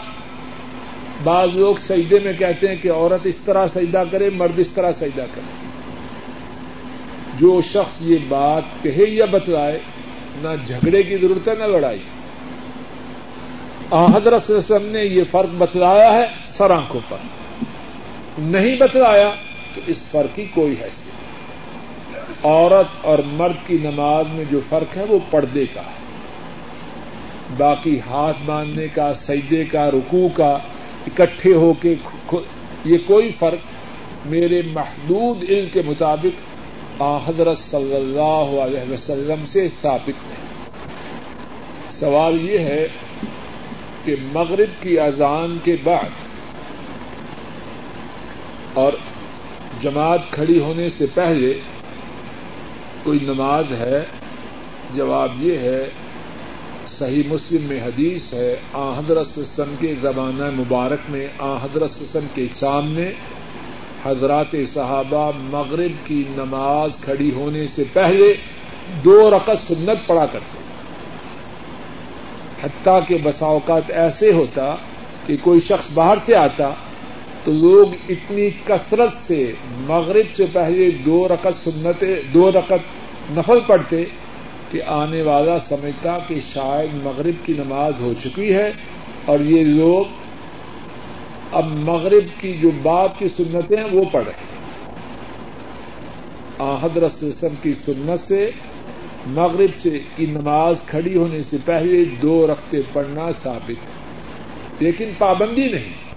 بعض لوگ سجدے میں کہتے ہیں کہ عورت اس طرح سجدہ کرے، مرد اس طرح سجدہ کرے۔ جو شخص یہ بات کہے یا بتلائے، نہ جھگڑے کی ضرورت ہے، نہ لڑائی۔ حضرت وسلم نے یہ فرق بتلایا ہے سر آنکھوں پر۔ نہیں بتلایا تو اس فرق کی کوئی حیثیت عورت اور مرد کی نماز میں جو فرق ہے وہ پردے کا ہے۔ باقی ہاتھ باندھنے کا، سجدے کا، رکوع کا، اکٹھے ہو کے یہ کوئی فرق میرے محدود علم کے مطابق حضرت صلی اللہ علیہ وسلم سے ثابت ہے سوال یہ ہے کہ مغرب کی اذان کے بعد اور جماعت کھڑی ہونے سے پہلے کوئی نماز ہے، جواب یہ ہے، صحیح مسلم میں حدیث ہے، آ حضرت سسن کے زمانہ مبارک میں، آ حضرت سسن کے سامنے حضرات صحابہ مغرب کی نماز کھڑی ہونے سے پہلے دو رقط سنت پڑا کرتے حتیٰ کہ بسا اوقات ایسے ہوتا کہ کوئی شخص باہر سے آتا تو لوگ اتنی کثرت سے مغرب سے پہلے دو رقط سنتیں، دو رقط نفل پڑتے کہ آنے والا سمجھتا کہ شاید مغرب کی نماز ہو چکی ہے اور یہ لوگ اب مغرب کی جو بات کی سنتیں ہیں وہ پڑھ رہے ہیں۔ رسم کی سنت سے مغرب سے کی نماز کھڑی ہونے سے پہلے دو رختے پڑھنا ثابت ہے۔ لیکن پابندی نہیں۔